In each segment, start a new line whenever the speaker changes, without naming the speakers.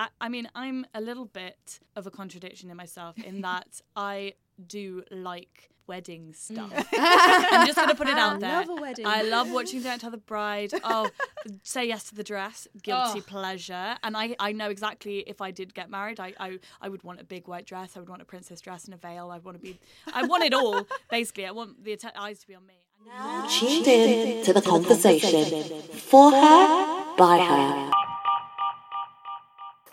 I, I mean, I'm a little bit of a contradiction in myself in that I do like wedding mm. stuff. I'm just gonna put it out there.
I Love a wedding.
I love watching Don't Tell the Bride. Oh, say yes to the dress, guilty
Oh.
pleasure. And I, I know exactly if I did get married, I, I, I would want a big white dress. I would want a princess dress and a veil. I want to be, I want it all. Basically, I want the eyes to be on me.
tuned in to the conversation. For her, by her.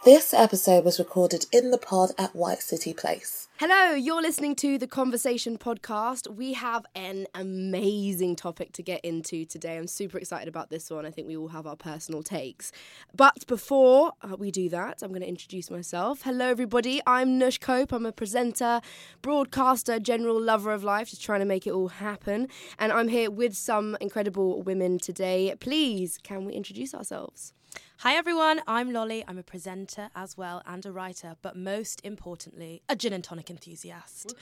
This episode was recorded in the pod at White City Place.
Hello, you're listening to the Conversation podcast. We have an amazing topic to get into today. I'm super excited about this one. I think we all have our personal takes. But before uh, we do that, I'm going to introduce myself. Hello, everybody. I'm Nush Cope. I'm a presenter, broadcaster, general lover of life, just trying to make it all happen. And I'm here with some incredible women today. Please, can we introduce ourselves?
Hi everyone, I'm Lollie. I'm a presenter as well and a writer, but most importantly, a gin and tonic enthusiast.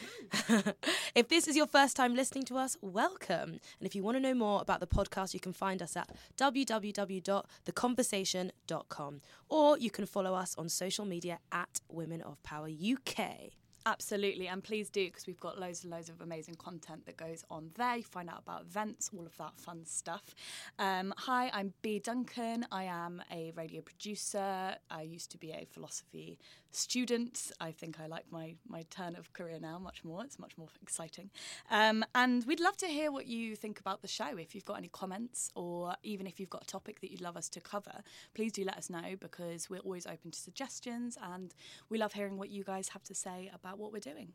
if this is your first time listening to us, welcome. And if you want to know more about the podcast, you can find us at www.theconvehersation.com or you can follow us on social media at Women of Power UK.
Absolutely, and please do because we've got loads and loads of amazing content that goes on there. You find out about events, all of that fun stuff. Um, hi, I'm Bea Duncan. I am a radio producer. I used to be a philosophy student. I think I like my my turn of career now much more. It's much more exciting, um, and we'd love to hear what you think about the show. If you've got any comments, or even if you've got a topic that you'd love us to cover, please do let us know because we're always open to suggestions, and we love hearing what you guys have to say about what we're doing.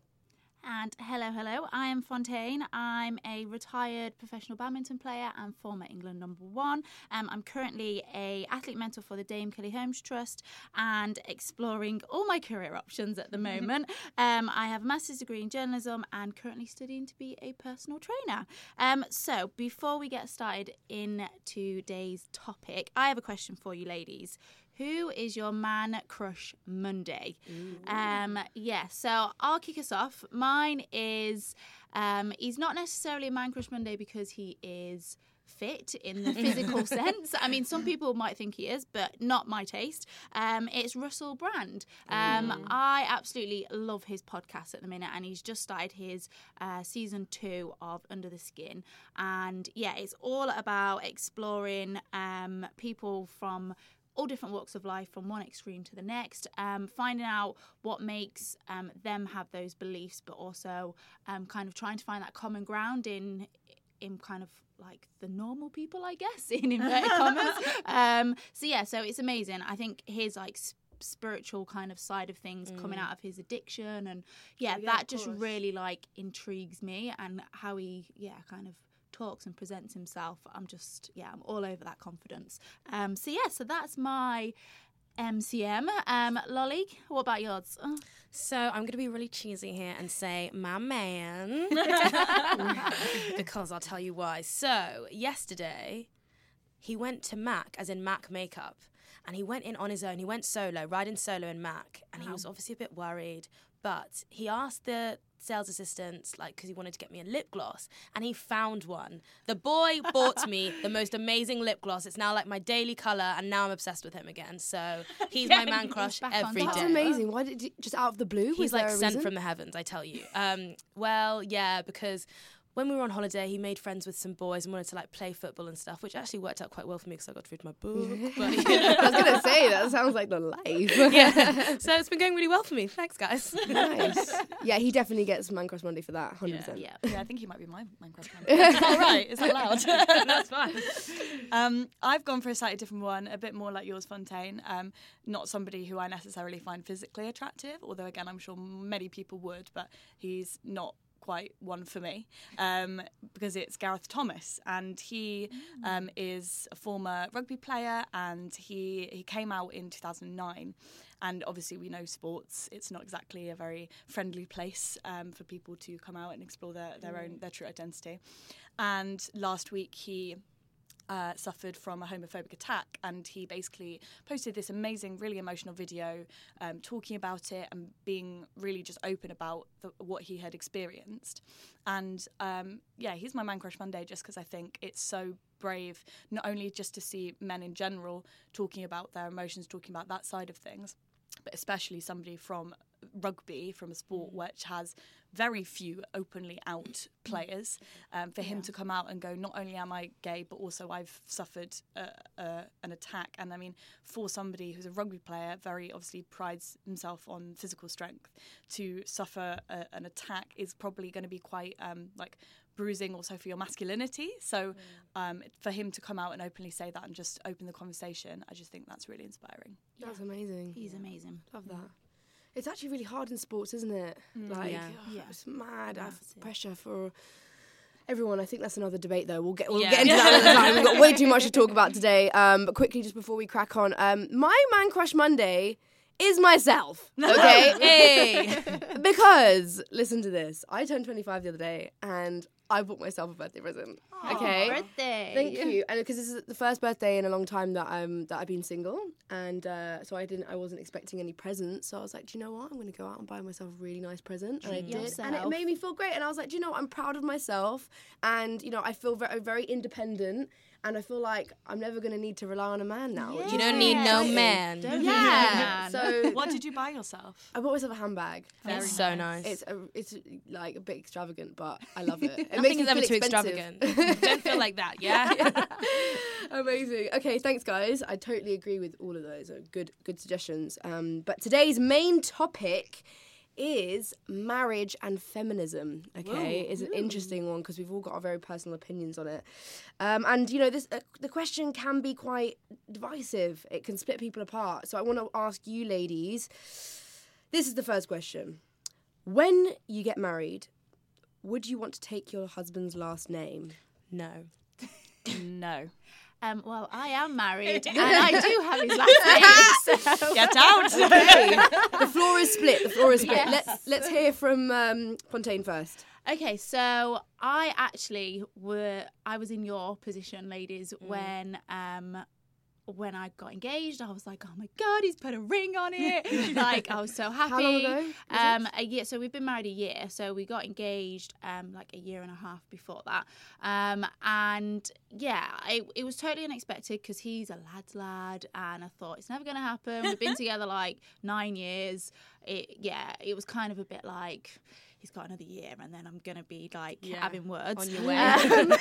And hello, hello. I am Fontaine. I'm a retired professional badminton player and former England number one. Um, I'm currently a athlete mentor for the Dame Kelly Holmes Trust and exploring all my career options at the moment. um, I have a master's degree in journalism and currently studying to be a personal trainer. Um, so before we get started in today's topic, I have a question for you, ladies. Who is your man crush Monday? Um, yeah, so I'll kick us off. Mine is um, he's not necessarily a man crush Monday because he is fit in the physical sense. I mean, some people might think he is, but not my taste. Um, it's Russell Brand. Um, I absolutely love his podcast at the minute, and he's just started his uh, season two of Under the Skin. And yeah, it's all about exploring um, people from all different walks of life from one extreme to the next, um, finding out what makes um, them have those beliefs, but also um, kind of trying to find that common ground in in kind of like the normal people, I guess, in inverted commas. Um, so yeah, so it's amazing. I think his like spiritual kind of side of things coming out of his addiction and yeah,
yeah,
that just really like intrigues me and how he yeah kind of talks and presents himself i'm just yeah i'm all over that confidence um so yeah so that's my mcm um lolly what about yours Oh,
So I'm going to be really cheesy here and say my man because I'll tell you why. So yesterday he went to Mac, as in Mac makeup, and he went in on his own. He went solo, riding solo in Mac, and he was obviously a bit worried. But he asked the sales assistant, like, because he wanted to get me a lip gloss, and he found one. The boy bought me the most amazing lip gloss. It's now like my daily color, and now I'm obsessed with him again. So he's my man crush every day.
That's amazing. Why did you, just out of the blue? was
He's like
there a
sent
reason?
from the heavens, I tell you. Um, well, yeah, because when we were on holiday, he made friends with some boys and wanted to like play football and stuff, which actually worked out quite well for me because I got to read my book. But, you know.
I was gonna say that sounds like the life.
yeah, so it's been going really well for me. Thanks, guys.
nice. Yeah, he definitely gets Minecraft Monday for that. Hundred percent.
yeah
Yeah, I think he might be my Minecraft crush. man. Is that right? Is that loud?
That's fine.
Um, I've gone for a slightly different one, a bit more like yours, Fontaine. Um, not somebody who I necessarily find physically attractive, although again, I'm sure many people would, but he's not quite one for me um, because it's Gareth Thomas and he um, is a former rugby player and he he came out in 2009 and obviously we know sports it's not exactly a very friendly place um, for people to come out and explore their, their own their true identity. And last week he uh, suffered from a homophobic attack, and he basically posted this amazing, really emotional video um, talking about it and being really just open about the, what he had experienced. And um, yeah, he's my man crush Monday just because I think it's so brave, not only just to see men in general talking about their emotions, talking about that side of things. but especially somebody from rugby, from a
Mm.
sport which has very few openly out players, um, for him to come out and go, not only am I gay, but also I've suffered uh, uh, an attack. And I mean, for somebody who's a rugby player, very obviously prides himself on physical strength, to suffer a, an attack is probably going to be quite um, like bruising also for your masculinity. So um, for him to come out and openly say that and just open the conversation, I just think that's really inspiring.
That's amazing.
He's amazing.
Love that. It's actually really hard in sports, isn't it? Like,
Yeah.
oh,
Yeah.
it's mad. I have pressure for everyone. I think that's another debate, though. We'll get we'll
Yeah.
get into that another time. We've got way too much to talk about today. Um, but quickly, just before we crack on, um, my man crush Monday is myself. Okay.
Hey.
because listen to this. I turned 25 the other day, and I bought myself a birthday present. okay.
Birthday.
Thank you. And because this is the first birthday in a long time that I'm that I've been single, and uh, so I didn't, I wasn't expecting any presents. So I was like, do you know what? I'm going to go out and buy myself a really nice present, and I did, and it made me feel great. And I was like, do you know, what? I'm proud of myself, and you know, I feel very, very independent, and I feel like I'm never going to need to rely on a man now. which
You don't need no man.
Don't
Yeah.
need man.
So
What did you buy yourself?
I bought myself a handbag.
It's so nice.
It's a, it's like a bit extravagant, but I love it. It makes
Nothing
me
is ever too
expensive.
extravagant. don't feel like that, yeah?
Amazing. Okay, thanks guys. I totally agree with all of those. Uh, Good good suggestions. Um, but today's main topic is marriage and feminism. Okay, is an interesting one because we've all got our very personal opinions on it. Um, and you know, this uh, the question can be quite divisive. It can split people apart. So I want to ask you, ladies. This is the first question. When you get married, would you want to take your husband's last name?
No.
No.
Um, well, I am married and I do have his last name. So.
Get out.
Okay. the floor is split. The floor is split.
Yes.
Let's let's hear from um, Fontaine first.
Okay, so I actually were I was in your position, ladies,
Mm.
when um when I got engaged. I was like, oh my god, he's put a ring on it. like I was so happy.
How long ago?
Um, a year. So we've been married a year. So we got engaged um like a year and a half before that. Um, and yeah, it, it was totally unexpected because he's a lad's lad, and I thought it's never gonna happen. We've been together like nine years. It yeah, it was kind of a bit like. He's got another year, and then I'm gonna be like
Yeah.
having words
On your way.
Um,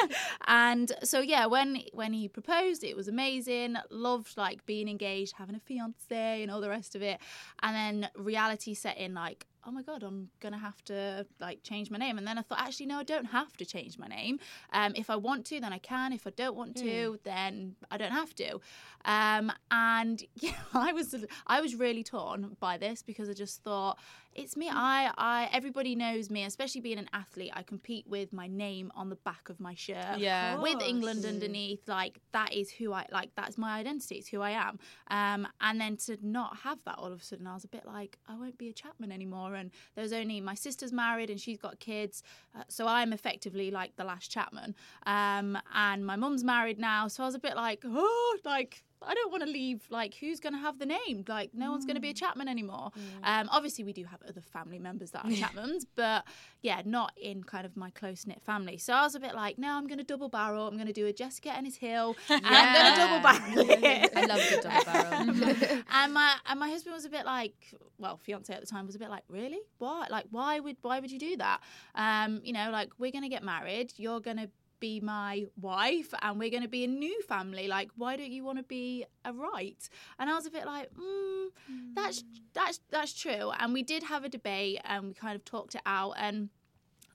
and so yeah, when when he proposed, it was amazing. Loved like being engaged, having a fiance, and all the rest of it. And then reality set in, like, oh my god, I'm gonna have to like change my name. And then I thought, actually, no, I don't have to change my name. Um, if I want to, then I can. If I don't want to, then I don't have to. Um, and yeah, I was I was really torn by this because I just thought it's me. I I everybody knows me, especially being an athlete. I compete with my name on the back of my shirt.
Yeah.
With England underneath, like that is who I like. That's my identity. It's who I am. Um, and then to not have that all of a sudden, I was a bit like, I won't be a Chapman anymore. And there's only my sister's married and she's got kids, uh, so I'm effectively like the last Chapman. Um, and my mum's married now, so I was a bit like, oh, like I don't want to leave. Like, who's going to have the name? Like, no one's going to be a Chapman anymore. Um, obviously, we do have other family members that are Chapmans, but yeah, not in kind of my close knit family. So I was a bit like, no, I'm going to double barrel. I'm going to do a Jessica Ennis Hill, and I'm going to double barrel it.
I love the double barrel.
and my and my husband was a bit like, well, fiance at the time was a bit like, really? Why? Like, why would why would you do that? Um, you know, like we're going to get married. You're going to be my wife and we're going to be a new family like why don't you want to be a right and i was a bit like mm, that's that's that's true and we did have a debate and we kind of talked it out and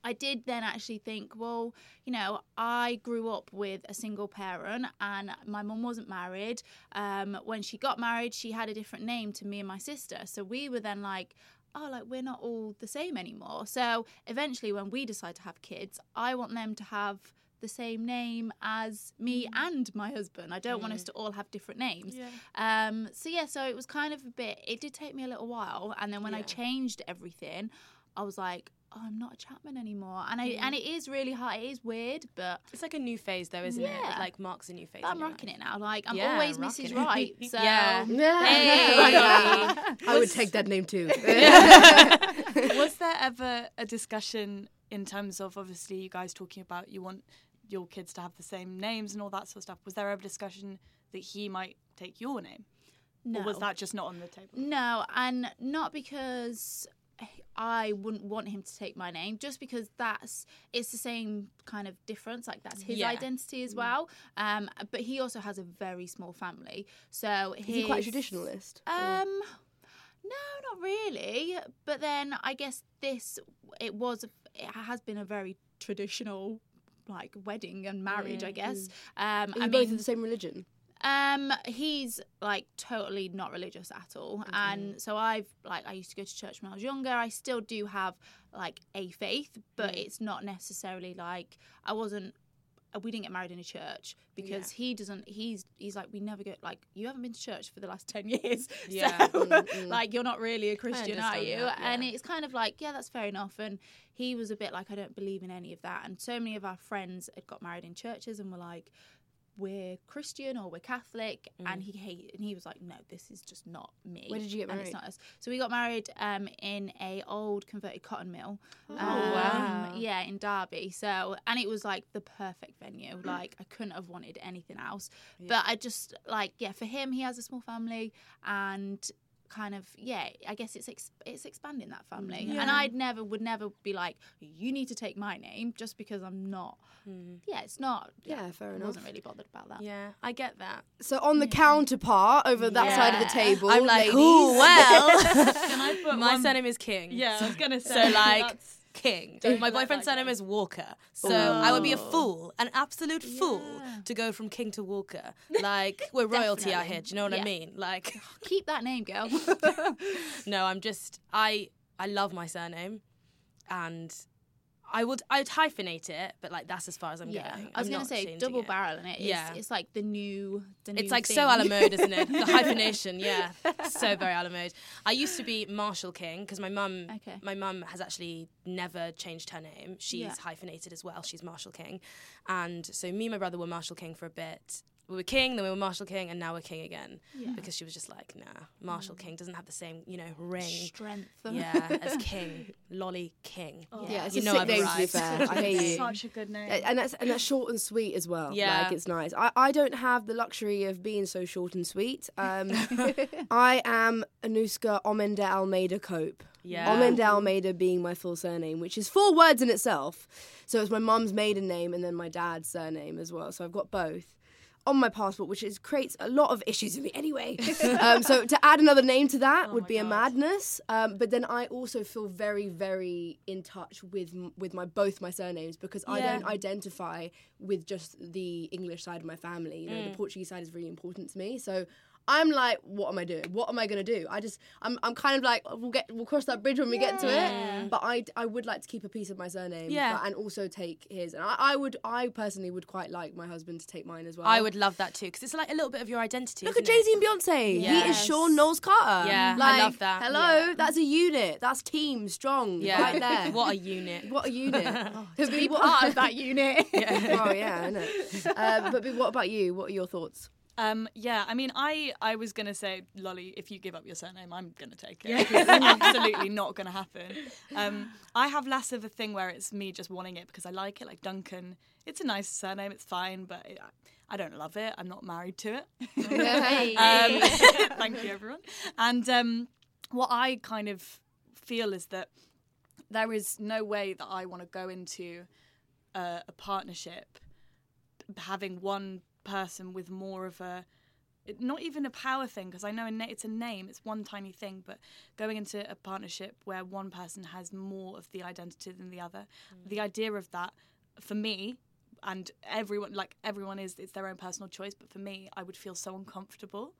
I did then actually think, well, you know, I grew up with a single parent and my mum wasn't married. Um, when she got married, she had a different name to me and my sister. So we were then like, oh, like we're not all the same anymore. So eventually, when we decide to have kids, I want them to have the same name as me and my husband. I don't want us to all have different names. Yeah. Um, so yeah, so it was kind of a bit. It did take me a little while, and then when I changed everything, I was like, oh, I'm not a Chapman anymore, and I and it is really hard. It is weird, but
It's like a new phase, though, isn't it?
Yeah.
It like marks a new phase.
I'm
in
rocking
life.
it now. Like I'm
Yeah,
always
rocking
Mrs.
it.
Right. So
Yeah.
Yeah. I would take that name too.
Was there ever a discussion in terms of obviously you guys talking about you want your kids to have the same names and all that sort of stuff? Was there ever discussion that he might take your name? No. Or was
No.
that just not on the table?
No, and not because I wouldn't want him to take my name, just because that's it's the same kind of difference. Like that's his
Yeah.
identity as well. Um, but he also has a very small family, so
he's he quite a
his-
traditionalist? Or-
Um, no, not really. But then I guess this it was it has been a very traditional like wedding and marriage. I guess. Um,
Are you
I
both
mean,
of the same religion?
um, he's like totally not religious at all, and so I've like I used to go to church when I was younger. I still do have like a faith, but it's not necessarily like I wasn't. Uh, We didn't get married in a church because he doesn't. He's he's like we never get like you haven't been to church for the last ten years.
Yeah.
so, like you're not really a Christian, are you?
that,
And it's kind of like yeah, that's fair enough. And he was a bit like I don't believe in any of that. And so many of our friends had got married in churches and were like we're Christian or we're Catholic, and he hate, and he was like, no, this is just not me.
Where did you get
And it's
married?
not us. So we got married um, in a old converted cotton mill.
Oh,
Um,
wow.
Yeah, in Derby. So and it was like the perfect venue. Like I couldn't have wanted anything else. But I just like yeah, for him, he has a small family and kind of yeah i guess it's ex- it's expanding that family mm. and i'd never would never be like you need to take my name just because i'm not hmm. yeah it's not
Yeah, fair
I
enough.
wasn't really bothered about that
Yeah, I get that.
So on the counterpart over that side of the table,
I'm like,
ladies.
ooh, well.
Can I put
My
one-
surname is King.
Yeah, I was gonna say.
So like
that's-
King.
Don't
My boyfriend's surname is Walker. So I would be a fool, an absolute fool,
Yeah.
to go from King to Walker. Like we're royalty out here. Do you know what I mean? Like,
keep that name girl
no, I'm just I I love my surname, and I would I'd hyphenate it, but like that's as far as I'm
yeah
going.
i was
I'm
gonna say double
it.
barrel in it it's,
Yeah.
it's like the new the new
It's like
thing.
so a la mode, isn't it? The hyphenation, yeah, so very a la mode. I used to be Marshall King because my mum,
Okay.
my mum has actually never changed her name. She's
Yeah.
hyphenated as well. She's Marshall King, and so me and my brother were Marshall King for a bit. We were King, then we were Marshall King, and now we're King again
Yeah.
because she was just like, nah, Marshall King doesn't have the same, you know, ring.
strength
Yeah, as King, Lollie King.
Yeah, it's
You
a
know
sick
I've
name to be fair. I hear you.
Such a good name.
and that's and that's short and sweet as well.
Yeah.
like it's nice. I, I don't have the luxury of being so short and sweet. Um, I am Anuska Omenda Almeida Cope.
Yeah.
Omenda Almeida being my full surname, which is four words in itself. So it's my mum's maiden name and then my dad's surname as well. So I've got both on my passport, which is creates a lot of issues for me anyway. um, so to add another name to that would
my
be a madness. Um, but then I also feel very, very in touch with with my both my surnames because I don't identify with just the English side of my family. You know, the Portuguese side is really important to me. So. I'm like, what am I doing? What am I gonna do? I just, I'm, I'm kind of like, we'll get, we'll cross that bridge when we get to it. But I, I would like to keep a piece of my surname,
Yeah.
but- and also take his. And I, I would, I personally would quite like my husband to take mine as well.
I would love that too because it's like a little bit of your identity.
Look at Jay Z and Beyonce. He is
Yes.
Shawn Knowles Carter.
Yeah, I love that.
Hello, that's a unit. That's team strong.
Yeah,
right there.
what a unit.
What a unit. to be
part of that unit
oh yeah, I know. Uh, but what about you? What are your thoughts?
Um, yeah, I mean, I, I was gonna say, Lollie, if you give up your surname, I'm gonna take it. It's absolutely not gonna happen. Um, I have less of a thing where it's me just wanting it because I like it. Like Duncan, it's a nice surname, it's fine, but it, I don't love it. I'm not married to it. Um, thank you, everyone. And um, what I kind of feel is that there is no way that I want to go into a, a partnership having one person with more of a not even a power thing because I know it's a name, it's one tiny thing, but going into a partnership where one person has more of the identity than the other, the idea of that for me and everyone like everyone is it's their own personal choice but for me i would feel so uncomfortable.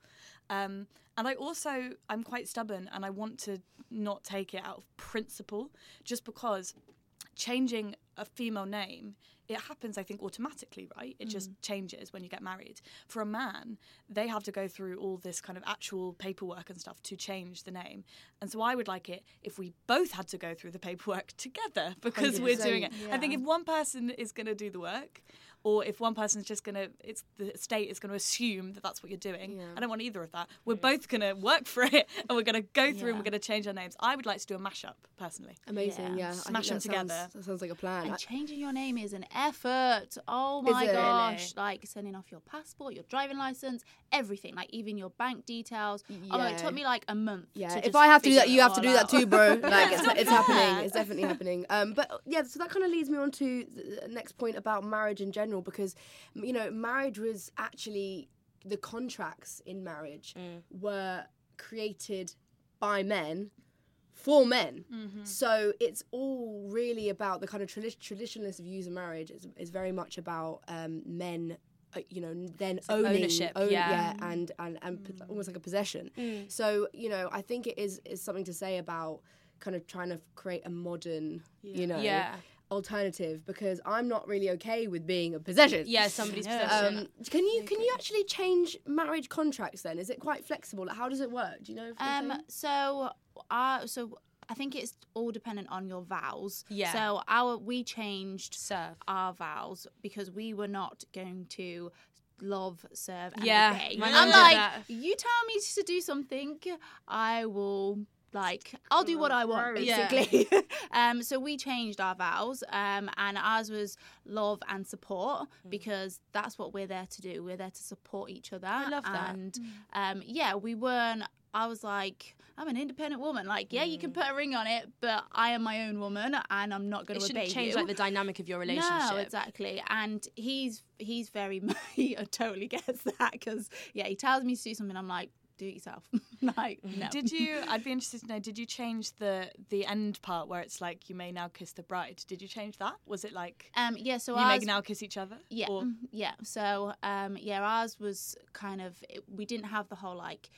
Um, and i also i'm quite stubborn and i want to not take it out of principle just because changing a female name it happens i think automatically right? It just mm. changes when you get married. For a man they have to go through all this kind of actual paperwork and stuff to change the name. And so i would like it if we both had to go through the paperwork together because we're doing it. I think if one person is going to do the work or if one person's just going to it's the state is going to assume that that's what you're doing i don't want either of that we're both going to work for it and we're going to go through and we're going to change our names i would like to do a mashup personally
Amazing, yeah. I think
Smash 'em
that sounds-
together.
That sounds like a plan.
and
I-
changing your name is an effort. Oh my
it?
gosh. Like sending off your passport, your driving license, everything, like even your bank details. Oh,
Yeah.
it took me like a month.
Yeah,
to
if I have to do that, you have to
all
do that too, bro. Like it's, it's happening. It's definitely happening. Um, but yeah, so that kind of leads me on to the next point about marriage in general, because you know, marriage was actually the contracts in marriage were created by men for men. So it's all really about the kind of tradi- traditionalist views of marriage. is is very much about um, men. Uh, you know, then owning,
ownership,
own-
yeah.
and and and p- almost like a possession. So you know, I think it is is something to say about kind of trying to create a modern, you know,
Yeah.
Alternative because I'm not really okay with being a possession.
Yeah, somebody's possession.
Um, can you can you actually change marriage contracts then? Is it quite flexible? Like, how does it work? Do you know?
Um,
Fontaine?
so, uh, so I think it's all dependent on your vows.
Yeah.
So our we changed
Serve.
our vows because we were not going to love, serve, and
Yeah,
obey. I'm like,
that.
you tell me to do something, I will. Like I'll do what I want,
Yeah.
basically. um, so we changed our vows, um, and ours was love and support
Mm.
because that's what we're there to do. We're there to support each other.
I love that.
And um, yeah, we weren't. I was like, I'm an independent woman. Like, yeah, you can put a ring on it, but I am my own woman, and I'm not going to obey
change
you.
like the dynamic of your relationship.
No, exactly. And he's he's very he totally gets that because yeah, he tells me to do something. I'm like, do it yourself. like, no.
Did you? I'd be interested to know. Did you change the the end part where it's like you may now kiss the bride? Did you change that? Was it like
Um, yeah. So
you may now kiss each other?
Yeah,
Or-
mm, yeah. So, um, yeah, ours was kind of it, we didn't have the whole like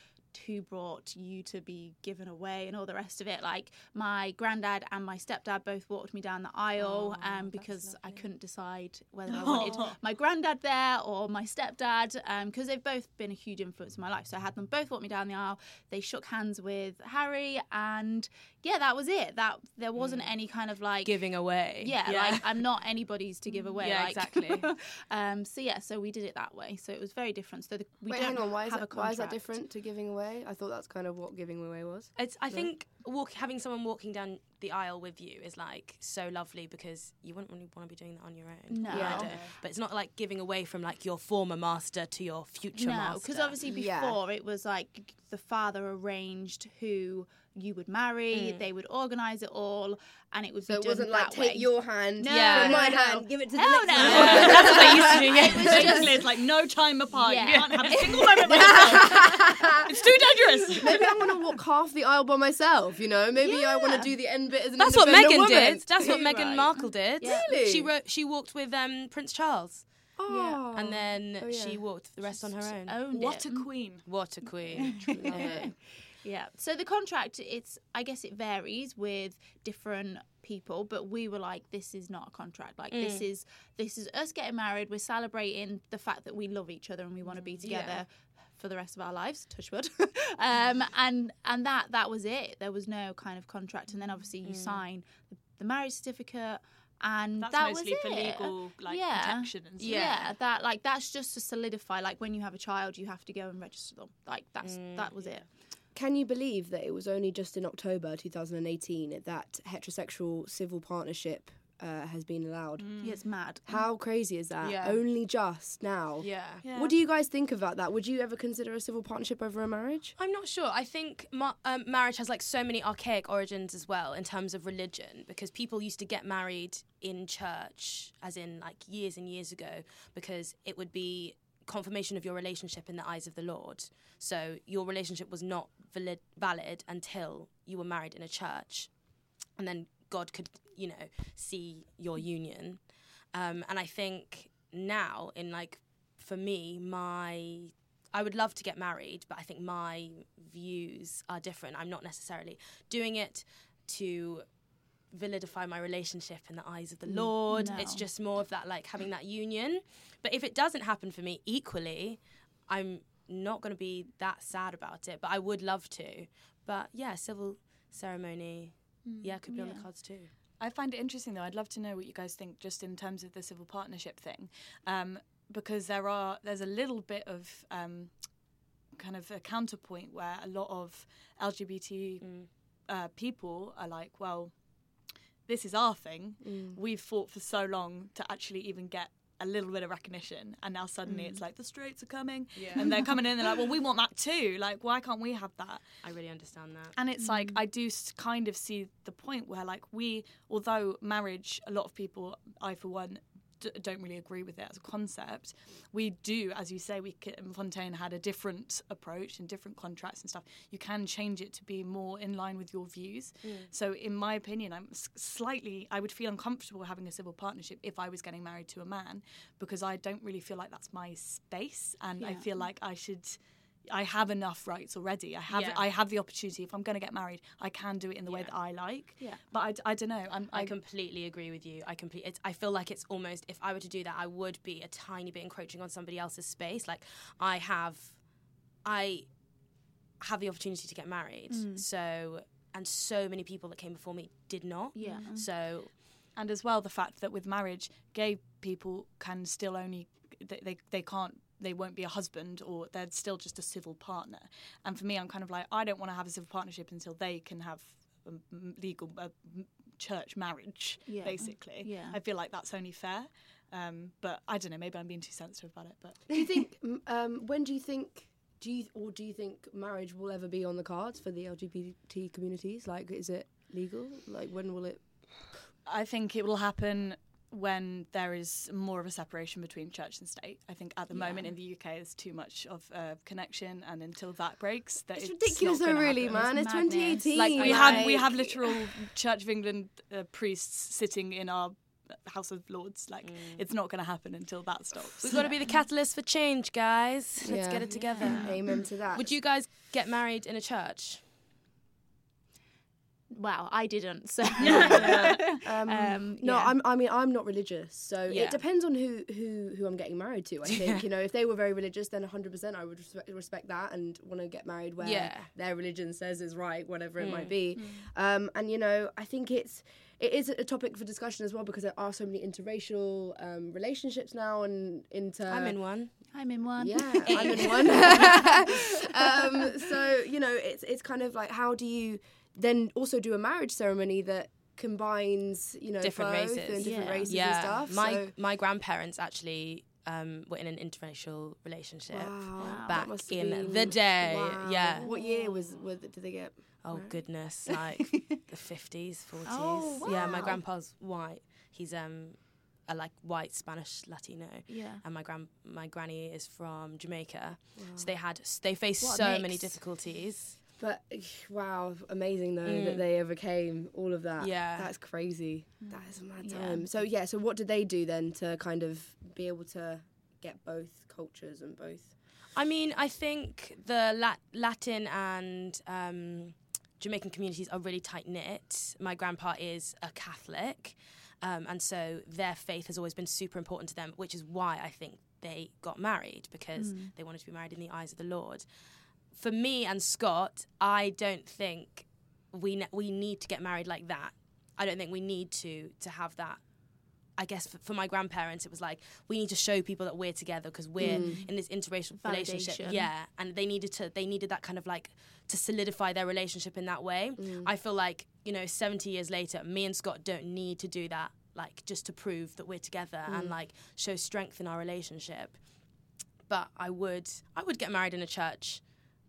who brought you to be given away and all the rest of it. Like my granddad and my stepdad both walked me down the aisle, um, because I couldn't decide whether I wanted my granddad there or my stepdad, because they've both been a huge influence in my life. So I had them both walk me down the aisle. They shook hands with Harry, and yeah, that was it. That there wasn't any kind of like
Giving away.
yeah, like I'm not anybody's to give away.
Yeah,
like-
exactly.
um, so yeah, so we did it that way. So it was very different. So the, we
Wait,
don't
hang on. Why is
have
that?
a
Why is that different to giving away? I thought that's kind of what giving away was.
It's, I think walk, having someone walking down the aisle with you is like so lovely because you wouldn't really want to be doing that on your own.
No.
Yeah.
I don't. But it's not like giving away from like your former master to your future
No,
master.
because obviously
Yeah.
before it was like the father arranged who you would marry. They would organise it all, and it would
So
be
it
done
wasn't like
that
take your hand
No,
Yeah.
no,
my
no.
hand, give it to the
Hell
next
no.
one.
That's what they used to do. Yeah.
It was just-
Basically, it's like no time apart. You can't have a single moment with yourself. It's too dangerous.
Maybe I want to walk half the aisle by myself. You know, maybe I want to do the end bit as an
That's what
independent
Meghan
woman.
did. That's what Meghan
Right.
Markle did.
Yeah.
Really?
She wrote. She walked with um, Prince Charles,
Oh.
and then
Oh, yeah.
she walked the rest on her own.
Owned
What
it.
a queen.
What a queen!
Love it.
Yeah. So the contract, it's I guess it varies with different people, but we were like, this is not a contract. Like
Mm.
this is this is us getting married. We're celebrating the fact that we love each other and we want to be together. For the rest of our lives, touch wood, um, and and that that was it. There was no kind of contract, and then obviously you sign the, the marriage certificate, and
That's
that
mostly
was
for
it.
legal like
Yeah.
protection and stuff.
Yeah. that like that's just to solidify. Like when you have a child, you have to go and register them. Like that's
Mm,
that was it.
Can you believe that it was only just in October 2018 that heterosexual civil partnership uh, has been allowed?
Yeah, it's mad.
How crazy is that?
Yeah.
Only just now.
Yeah.
Yeah.
What do you guys think about that? Would you ever consider a civil partnership over a marriage?
I'm not sure. I think ma- um, marriage has like so many archaic origins as well in terms of religion because people used to get married in church, as in like years and years ago, because it would be confirmation of your relationship in the eyes of the Lord. So your relationship was not valid, valid until you were married in a church, and then God could, you know, see your union. Um, and I think now, in like, for me, my I would love to get married, but I think my views are different. I'm not necessarily doing it to validify my relationship in the eyes of the Lord. It's just more of that like having that union. But if it doesn't happen for me equally, I'm not going to be that sad about it, but I would love to. But yeah, civil ceremony, yeah, could be on the cards too.
I find it interesting though. I'd love to know what you guys think just in terms of the civil partnership thing, um, because there are there's a little bit of um, kind of a counterpoint where a lot of LGBT uh, people are like, well, this is our thing.
Mm.
We've fought for so long to actually even get a little bit of recognition, and now suddenly it's like the straights are coming, and they're coming in. And they're like, well, we want that too. Like, why can't we have that?
I really understand that.
And it's like I do kind of see the point where like we, although marriage, a lot of people, I for one, d- don't really agree with it as a concept. We do, as you say, we c- Fontaine had a different approach and different contracts and stuff. You can change it to be more in line with your views. Mm. So, in my opinion, I'm slightly, I would feel uncomfortable having a civil partnership if I was getting married to a man because I don't really feel like that's my space, and I feel like I should. I have enough rights already. I have
Yeah.
I have the opportunity. If I'm going to get married, I can do it in the way that I like.
Yeah.
But I, I don't know. I'm,
I
I,
completely agree with you. I complete. I feel like it's almost if I were to do that, I would be a tiny bit encroaching on somebody else's space. Like I have, I have the opportunity to get married. Mm. So and so many people that came before me did not.
Yeah. Mm-hmm.
So
and as well the fact that with marriage, gay people can still only they, they they can't they won't be a husband or they're still just a civil partner. And for me, I'm kind of like I don't want to have a civil partnership until they can have a legal m- church marriage.
Yeah.
Basically,
Yeah.
I feel like that's only fair. Um, but I don't know. Maybe I'm being too sensitive about it. But
Do you think? um, when do you think? Do you or do you think marriage will ever be on the cards for the LGBT communities? Like, is it legal? Like, when will it?
I think it will happen when there is more of a separation between church and state. I think at the moment in the UK there's too much of a connection, and until that breaks, that
It's
it's,
ridiculous,
not
though. Really,
happen.
man. It's
madness.
2018.
Like we have we have literal Church of England uh, priests sitting in our House of Lords. Like it's not going to happen until that stops.
we've got to be the catalyst for change, guys. Let's
Yeah.
get it together.
Amen to that.
Would you guys get married in a church?
Wow, I didn't. So
Um,
Um,
no,
yeah.
I'm. I mean, I'm not religious, so
Yeah.
it depends on who who who I'm getting married to. I think you know, if they were very religious, then 100 percent I would respect, respect that and want to get married where
Yeah.
their religion says is right, whatever it
Mm.
might be. Um, and you know, I think it's it is a topic for discussion as well because there are so many interracial um, relationships now and inter.
I'm in one.
I'm in one.
Yeah, I'm in one. um, so you know, it's it's kind of like how do you then also do a marriage ceremony that combines you know
Different
both
races.
and different
Yeah.
races
yeah,
and stuff.
my
so,
my grandparents actually um, were in an interracial relationship
wow,
back in
been-
the day.
wow.
Yeah.
What year was, was did they get?
Oh
Right.
goodness, like the fifties, forties.
Oh, wow.
Yeah, my grandpa's white. He's um a like white Spanish Latino.
Yeah.
And my grand my granny is from Jamaica, so they had they faced
What a
so many difficulties.
But wow, amazing though
Mm.
that they overcame all of that.
Yeah.
that's crazy. That is a mad
Yeah.
time. So yeah, so what did they do then to kind of be able to get both cultures and both?
I mean, I think the Lat- Latin and um, Jamaican communities are really tight knit. My grandpa is a Catholic, um, and so their faith has always been super important to them, which is why I think they got married because they wanted to be married in the eyes of the Lord. For me and Scott, I don't think we ne- we need to get married like that. I don't think we need to to have that I guess for, for my grandparents, it was like we need to show people that we're together because we're mm. in this interracial relationship.
Validation.
Yeah, and they needed to they needed that kind of like to solidify their relationship in that way. Mm. I feel like you know, seventy years later, me and Scott don't need to do that. Like just to prove that we're together and mm. like show strength in our relationship. But I would I would get married in a church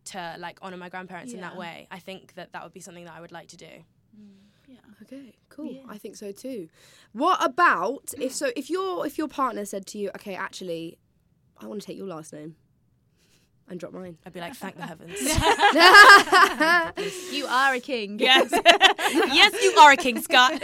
to like honor my grandparents in that way. I think that that would be something that I would like to do.
Mm, yeah.
Okay, cool.
Yeah.
I think so too. What about if so if your if your partner said to you, okay, actually, I want to take your last name and drop mine.
I'd be like, thank the heavens.
You are a king.
yes, yes, you are a king, Scott.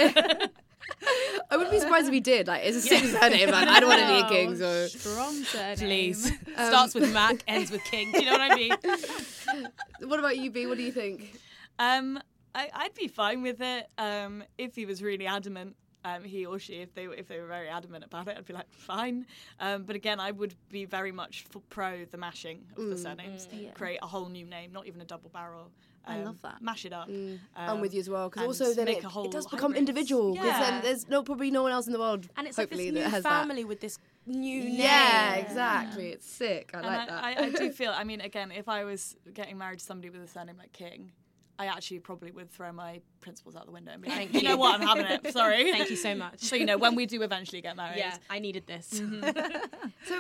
I wouldn't be surprised if he did. Like, it's a sick surname, man. I don't want to be a king, so.
Strong surname.
Please. Starts with Mac, ends with King. Do you know what I mean?
What about you, Bea? What do you think?
Um, I, I'd be fine with it um, if he was really adamant. Um, he or she, if they were, if they were very adamant about it, I'd be like, fine. Um, but again, I would be very much for pro the mashing of the surnames.
Yeah.
Create a whole new name, not even a double barrel.
I
Um,
love that.
Mash it up.
I'm
Um,
with you as well, because also then
make
it,
a whole
it does become
hybrid.
individual. Because
Yeah.
then there's no probably no one else in the world.
And it's like this new
that has
family with this new
that.
name.
Yeah, exactly. It's sick. I
And
like that.
I, I, I do feel. I mean, again, if I was getting married to somebody with a surname like King, I actually probably would throw my principles out the window and be like,
Thank
you know what, I'm having it. Sorry.
Thank you so much.
So you know, when we do eventually get married,
yeah, I needed this.
So,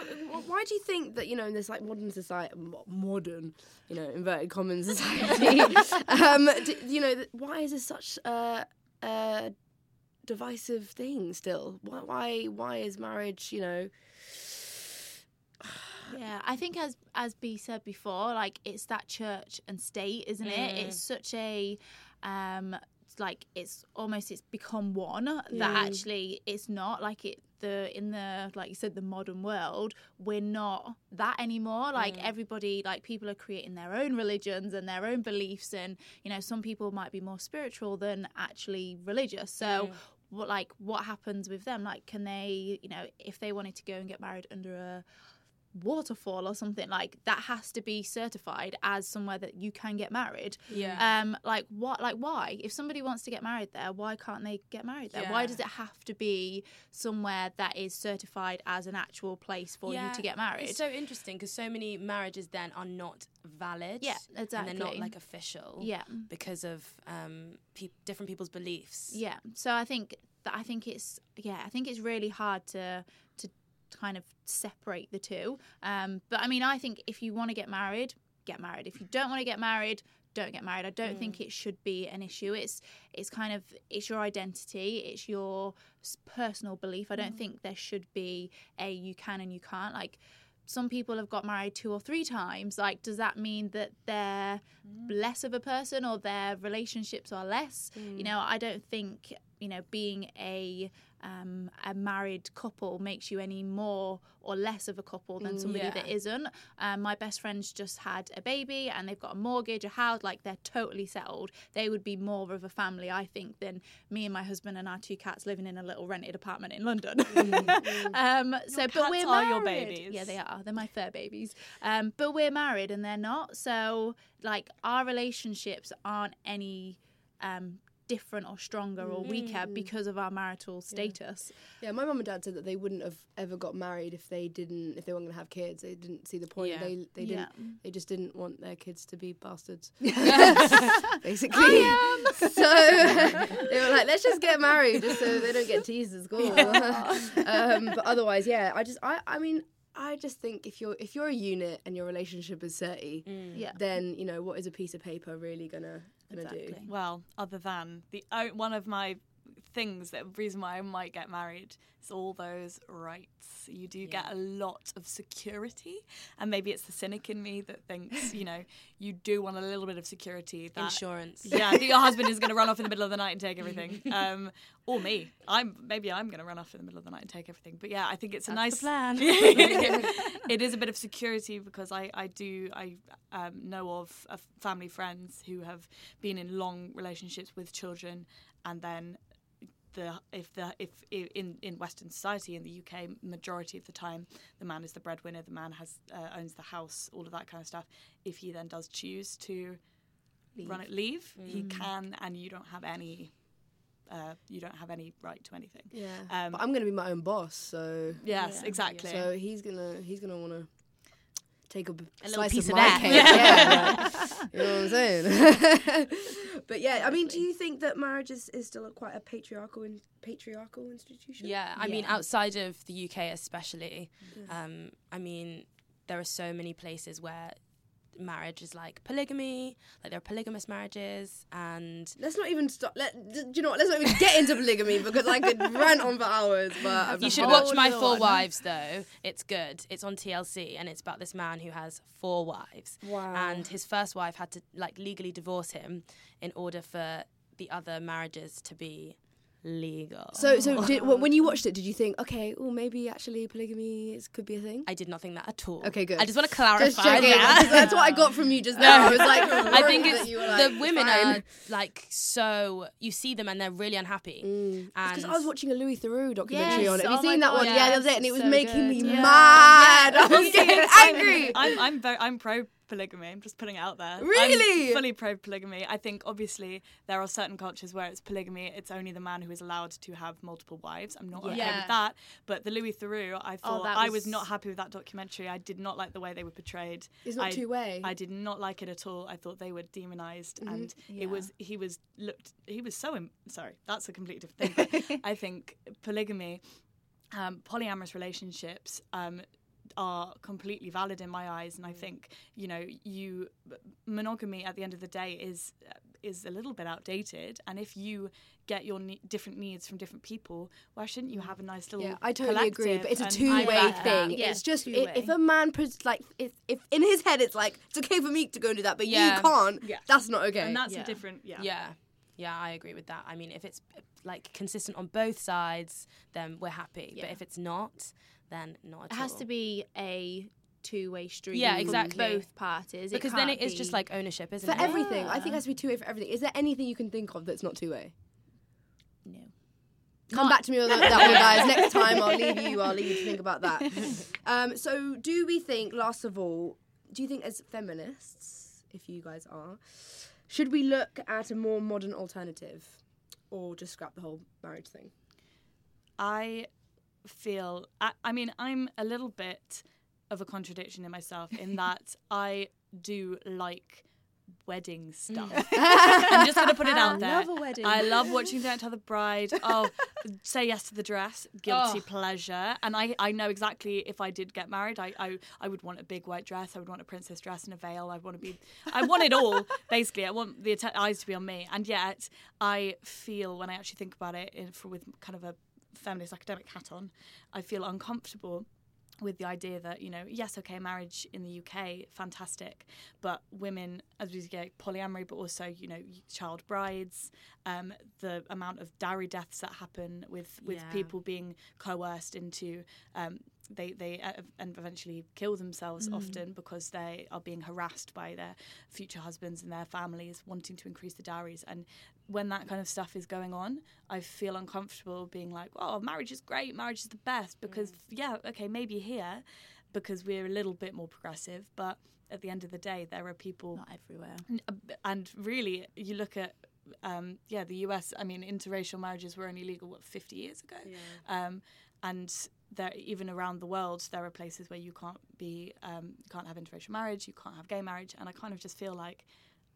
why do you think that you know in this like modern society, modern, you know, inverted commas society, um, d you know, why is this such a, a divisive thing still? Why, why, why is marriage, you know?
Yeah, I think as as Bea said before, like it's that church and state, isn't it? Mm. It's such a um like it's almost it's become one that actually it's not like it the in the like you said the modern world we're not that anymore. Like mm. everybody like people are creating their own religions and their own beliefs and you know some people might be more spiritual than actually religious. So mm. what like what happens with them? Like can they you know if they wanted to go and get married under a waterfall or something like that has to be certified as somewhere that you can get married
Yeah.
um like what like why if somebody wants to get married there why can't they get married there why does it have to be somewhere that is certified as an actual place for you to get married
It's so interesting because so many marriages then are not valid.
Yeah, exactly
And they're not like official.
yeah
Because of um, pe- different people's beliefs.
yeah so i think that i think it's yeah i think it's really hard to to kind of separate the two. Um but i mean i think if you want to get married get married. If you don't want to get married don't get married. I don't mm. think it should be an issue. It's it's kind of it's your identity. It's your personal belief. I don't mm. think there should be a you can and you can't. Like some people have got married two or three times. Like does that mean that they're mm. less of a person or their relationships are less? You know i don't think you know being a um, a married couple makes you any more or less of a couple than somebody
yeah.
that isn't. Um, my best friends just had a baby and they've got a mortgage, a house, like they're totally settled. They would be more of a family, I think, than me and my husband and our two cats living in a little rented apartment in London. um, so, but we're
are your
married.
babies.
Yeah, they are. They're my fur babies. Um, but we're married and they're not. So, like, our relationships aren't any um, different or stronger or weaker because of our marital status.
Yeah, my mum and dad said that they wouldn't have ever got married if they didn't, if they weren't going to have kids. They didn't see the point.
Yeah.
They they didn't.
Yeah.
They just didn't want their kids to be bastards. Basically. so they were like, let's just get married, just so they don't get teased at school. um, but otherwise, yeah, I just, I, I mean. I just think if you're if you're a unit and your relationship is thirty,
Yeah.
then you know what is a piece of paper really gonna gonna do?
Exactly.
Well, other than the one of my things that reason why I might get married is all those rights. You do get a lot of security, and maybe it's the cynic in me that thinks you know you do want a little bit of security. That,
Insurance.
Yeah, that your husband is going to run off in the middle of the night and take everything, um, or me. I'm maybe I'm going to run off in the middle of the night and take everything. But yeah, I think it's a nice
plan.
it is a bit of security because I, I do I um, know of, of family friends who have been in long relationships with children and then the if the if in in Western society in the UK majority of the time the man is the breadwinner the man has uh, owns the house all of that kind of stuff. If he then does choose to run it leave he can and you don't have any uh, you don't have any right to anything.
Yeah,
Um,
but I'm gonna be my own boss, so
yes exactly.
So he's gonna he's gonna want to take a,
A little
slice
piece
of
of
my
that.
cake. Yeah, you know what I'm saying. but yeah, I mean, do you think that marriage is, is still a, quite a patriarchal in, patriarchal institution?
Yeah, I mean, outside of the UK especially, um, I mean, there are so many places where marriage is like polygamy, like there are polygamous marriages, and
Let's not even stop. Let do you know what? Let's not even get into polygamy because I could rant on for hours. But I'm
you should watch My Four. Wives though. It's good. It's on TLC, and it's about this man who has four wives.
Wow.
And his first wife had to like legally divorce him in order for the other marriages to be legal.
So, so did, when you watched it, did you think, okay, well, maybe actually polygamy is, could be a thing?
I did not think that at all.
Okay, good.
I just want to clarify
Just checking.
that.
That's what I got from you just now. I was like,
I think it's
that like,
the women
fine.
are like so you see them and they're really unhappy.
Because
And
Mm. I was watching a Louis Theroux documentary on it. Have you
oh
seen
my
that one?
God,
Yeah, that was
it,
and it was
so
making
good.
me
Yeah.
mad. I was getting angry.
I'm I'm very I'm pro polygamy. I'm just putting it out there.
Really?
I'm fully pro polygamy. I think obviously there are certain cultures where it's polygamy. It's only the man who is allowed to have multiple wives. I'm not okay with that. But the Louis Theroux, I thought
that
I was
was-
not happy with that documentary. I did not like the way they were portrayed.
It's not
I-
two-way.
I did not like it at all. I thought they were demonized,
Mm-hmm.
and
Yeah.
it was he was looked he was so Im- sorry. That's a completely different thing. But I think polygamy, um, polyamorous relationships. Um, are completely valid in my eyes, and I mm. think you know you monogamy at the end of the day is is a little bit outdated. And if you get your ne- different needs from different people, why shouldn't you mm. have a nice little?
Yeah, I totally agree, but it's a two-way
and-
thing.
Yeah,
it's just i
two-way.
if a man pres- like if, if in his head it's like it's okay for me to go and do that, but
Yeah.
you can't.
Yeah.
That's not okay.
and that's
Yeah.
a different yeah.
Yeah. Yeah, I agree with that. I mean, if it's like consistent on both sides, then we're happy. But if it's not, then not at
It has
all.
to be a two-way street.
Yeah,
for
exactly.
Both parties. It
because then
can't
it is just like ownership, isn't
for
it?
For everything, I think it has to be two-way for everything. Is there anything you can think of that's not two-way?
no.
Come back to me on that, that one, guys. Next time, I'll leave you. I'll leave you to think about that. Um, so, do we think, last of all, do you think as feminists, if you guys are, should we look at a more modern alternative, or just scrap the whole marriage thing?
I feel, I, I mean, I'm a little bit of a contradiction in myself in that I do like wedding mm. stuff. I'm just going to put it out there.
I Love a wedding.
I love watching Don't Tell the Bride. Oh, say yes to the dress, guilty
Oh.
pleasure. And I, I know exactly if I did get married, I, I, I would want a big white dress. I would want a princess dress and a veil. I want to be, I want it all. Basically, I want the eyes to be on me. And yet, I feel when I actually think about it, in, for with kind of a feminist academic hat on, I feel uncomfortable with the idea that you know yes okay marriage in the UK fantastic but women as we get polyamory but also you know child brides um, the amount of dowry deaths that happen with with
Yeah.
people being coerced into um, they they and eventually kill themselves often because they are being harassed by their future husbands and their families wanting to increase the dowries. And when that kind of stuff is going on I feel uncomfortable being like oh marriage is great. Marriage is the best. Because yeah okay maybe here because we're a little bit more progressive but at the end of the day there are people
Not everywhere.
Uh, and really you look at um, yeah the US I mean interracial marriages were only legal what 50 years ago? Um, and there even around the world there are places where you can't be um, you can't have interracial marriage you can't have gay marriage and I kind of just feel like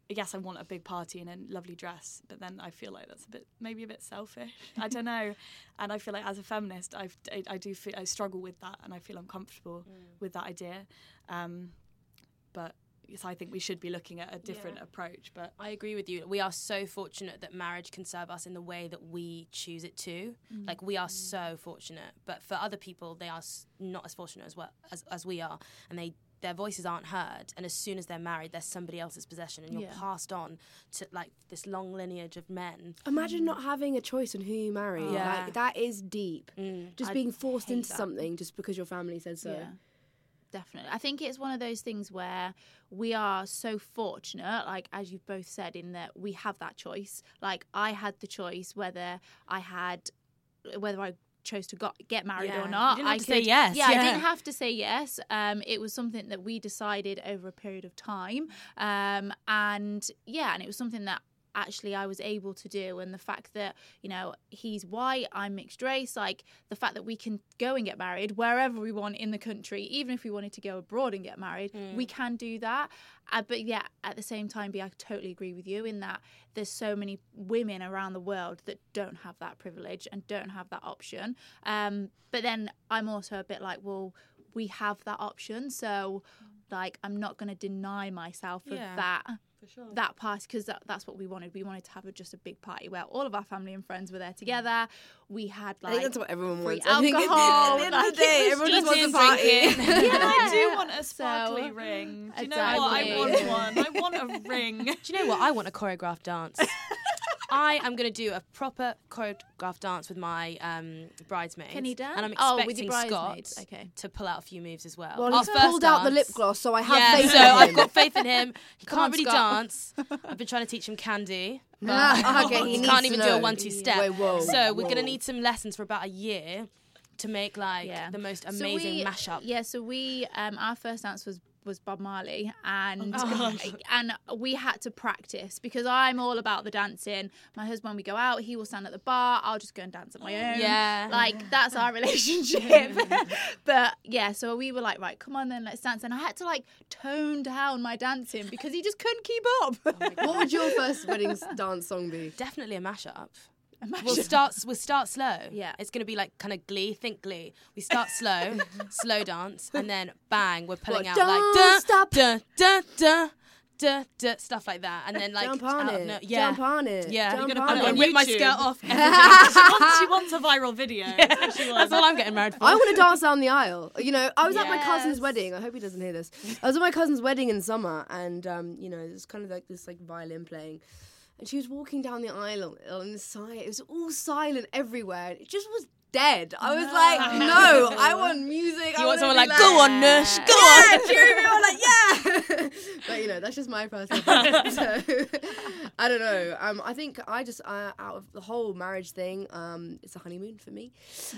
yes I want a big party and a lovely dress but then I feel like that's a bit maybe a bit selfish. I don't know. And I feel like as a feminist I've, I, I do feel I struggle with that and I feel uncomfortable with that idea. Um, but yes, I think we should be looking at a different approach. But
I agree with you. We are so fortunate that marriage can serve us in the way that we choose it to. Mm. Like we are mm. so fortunate, but for other people, they are not as fortunate as well as, as we are, and they their voices aren't heard. And as soon as they're married, they're somebody else's possession, and you're
Yeah.
passed on to like this long lineage of men.
Imagine not having a choice on who you marry.
Yeah.
Like, that is deep. Mm, just
I'd
being forced into
that.
something just because your family said so.
Yeah. Definitely. I think it's one of those things where we are so fortunate, like as you've both said, in that we have that choice. Like I had the choice whether I had whether I chose to got, get married
Yeah.
or not.
You didn't have
I
to say yes,
Yeah, I didn't have to say yes. Um, it was something that we decided over a period of time. Um, and yeah, and it was something that actually I was able to do. And the fact that you know he's white I'm mixed race like the fact that we can go and get married wherever we want in the country even if we wanted to go abroad and get married we can do that. Uh, but yeah at the same time be I totally agree with you in that there's so many women around the world that don't have that privilege and don't have that option. Um, but then I'm also a bit like well we have that option. So like I'm not going to deny myself of
Yeah.
that that party because that, that's what we wanted. We wanted to have a, just a big party where all of our family and friends were there together. We had like
I
like
think that's what everyone
free
wants. I think at the-
alcohol,
at the end of
like,
the day,
was
everyone just
just
wants a party.
yeah, I do want a sparkly
So-
ring. Do you know what? I want one. I want a ring.
Do you know what? I want a choreographed dance. I am going to do a proper choreographed dance with my um, bridesmaids.
Can he dance?
And I'm
Oh,
expecting
with your
Scott
bridesmaids, okay.
to pull out a few moves as well.
Well,
Our
he's
first
pulled out the lip
dance-
gloss, so I have
Yeah,
faith
so
in him.
I've got faith in him. He
Come
can't
on,
really
Scott.
dance. I've been trying to teach him candy.
Ah, okay, he
He
needs
can't
to
even do a
know.
one-two step.
Wait, whoa,
so we're
whoa.
gonna need some lessons for about a year to make like
Yeah.
the most
So
amazing
we-
mashup.
Yeah, so we um, our first dance was was Bob Marley, and
Oh,
and we had to practice because I'm all about the dancing. My husband, we go out, he will stand at the bar. I'll just go and dance at my own.
Yeah.
like that's our relationship. but yeah, so we were like, right, come on then, let's dance. And I had to like tone down my dancing because he just couldn't keep up.
Oh what would your first wedding dance song be?
Definitely a mashup.
Imagine.
We'll start. We'll start slow.
Yeah.
it's gonna be like kind of Glee. Think Glee. We start slow, slow dance, and then bang, we're pulling
What,
out like
don't
da
stop.
da da da da da stuff like that, and then like
Jump on
out
it.
no- yeah,
Jump on it.
Yeah.
Jump
You're
gonna
on
I'm
it
it.
on
gonna rip my skirt off.
she, wants, she wants a viral video. That's what
That's all I'm getting married for.
I want to dance down the aisle. You know, I was at my cousin's wedding. I hope he doesn't hear this. I was at my cousin's wedding in summer, and um, you know, there's kind of like this like violin playing, and she was walking down the aisle on, on the side. It was all silent everywhere. It just was dead. I was like, no, I want music. I
You want
wanna
someone
be
like, go on, Nush, go
yeah,
on.
cheering me on, like, yeah. but you know, that's just my personal opinion. so I don't know. Um, I think I just uh, out of the whole marriage thing, um, it's a honeymoon for me.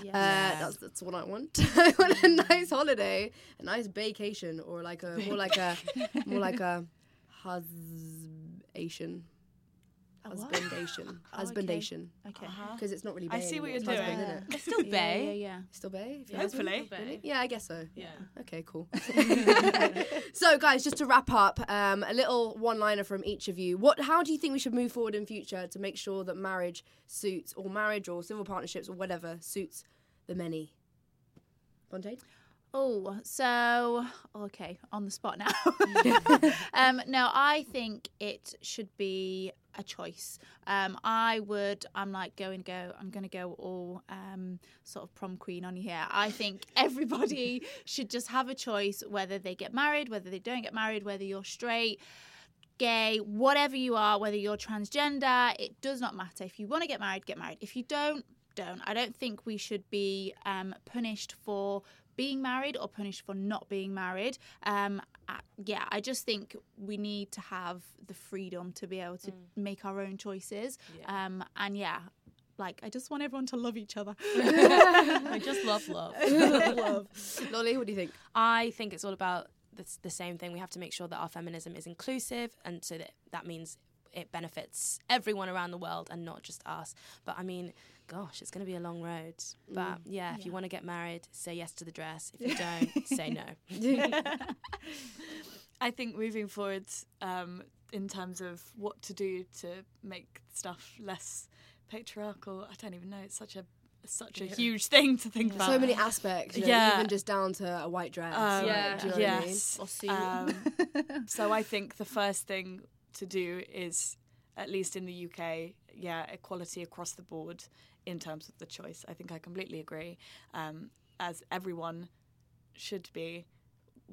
Uh, that's that's what I want. I want a nice holiday, a nice vacation, or like a more like a more like a husbation.
What?
Husbandation.
Oh, okay.
Husbandation.
Okay.
Because it's not really
I
bae
see what you're
it's husband,
doing.
isn't it?
It's still
Yeah,
Bay.
yeah, yeah.
Still bae? if you're
Hopefully.
Really? Yeah, I guess so.
Yeah.
Okay, cool. so, guys, just to wrap up, um, a little one-liner from each of you. What? How do you think we should move forward in future to make sure that marriage suits, or marriage, or civil partnerships, or whatever suits the many? Fontaine.
Oh, so okay, on the spot now. um, no, I think it should be a choice. Um, I would. I'm like going to go. I'm going to go all um, sort of prom queen on here. I think everybody should just have a choice whether they get married, whether they don't get married, whether you're straight. Gay, whatever you are, whether you're transgender, it does not matter. If you want to get married, get married. If you don't, don't. I don't think we should be um, punished for being married or punished for not being married. Um, uh, yeah, I just think we need to have the freedom to be able to make our own choices. Um, and yeah, like I just want everyone to love each other.
I just love love.
Love. Lollie, what do you think?
I think it's all about the, the same thing. We have to make sure that our feminism is inclusive, and so that that means it benefits everyone around the world and not just us. But I mean, gosh, it's going to be a long road. But yeah, if you want to get married, say yes to the dress. If you don't, say no.
I think moving forward um, in terms of what to do to make stuff less patriarchal, I don't even know. It's such a such a huge thing to think about.
So many aspects, you know,
Yeah.
even just down to a white dress.
Um,
Yeah.
Do you know what I mean?
yes. Um, so I think the first thing to do is, at least in the UK, yeah, equality across the board in terms of the choice. I think I completely agree. Um, as everyone should be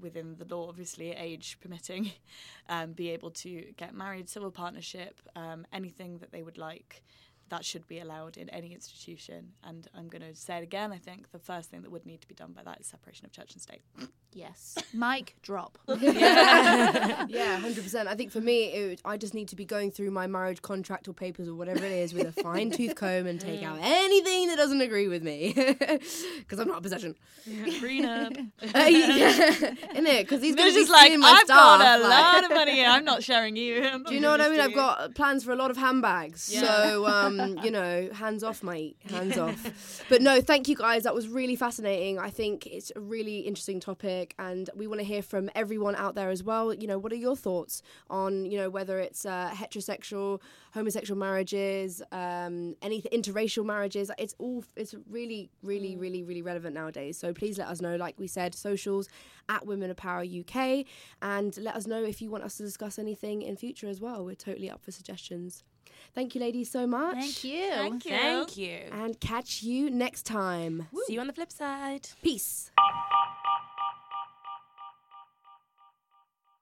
within the law, obviously, age permitting, um, be able to get married, civil partnership, um, anything that they would like. That should be allowed in any institution. And I'm going to say it again. I think the first thing that would need to be done by that is separation of church and state.
yes, mic drop.
yeah, hundred percent. I think for me, it would, I just need to be going through my marriage contract or papers or whatever it is with a fine tooth comb and take out anything that doesn't agree with me, because I'm not a possession.
Prenup.
Uh, yeah, in it, because he's going to be
like,
my
I've
stuff.
got a
like-
lot of money here. I'm not sharing you. Not
Do you know what I mean? I've got plans for a lot of handbags.
Yeah.
So, um, you know, hands off, mate. Hands off. But no, thank you guys. That was really fascinating. I think it's a really interesting topic, and we want to hear from everyone out there as well. You know, what are your thoughts on, you know, whether it's uh, heterosexual, homosexual marriages, um, any interracial marriages? It's all, it's really, really, really, really relevant nowadays. So please let us know. Like we said, socials at Women of Power UK, and let us know if you want us to discuss anything in future as well. We're totally up for suggestions. Thank you, ladies, so much.
Thank you.
Thank you.
Thank you.
And catch you next time.
See you on the flip side.
Peace.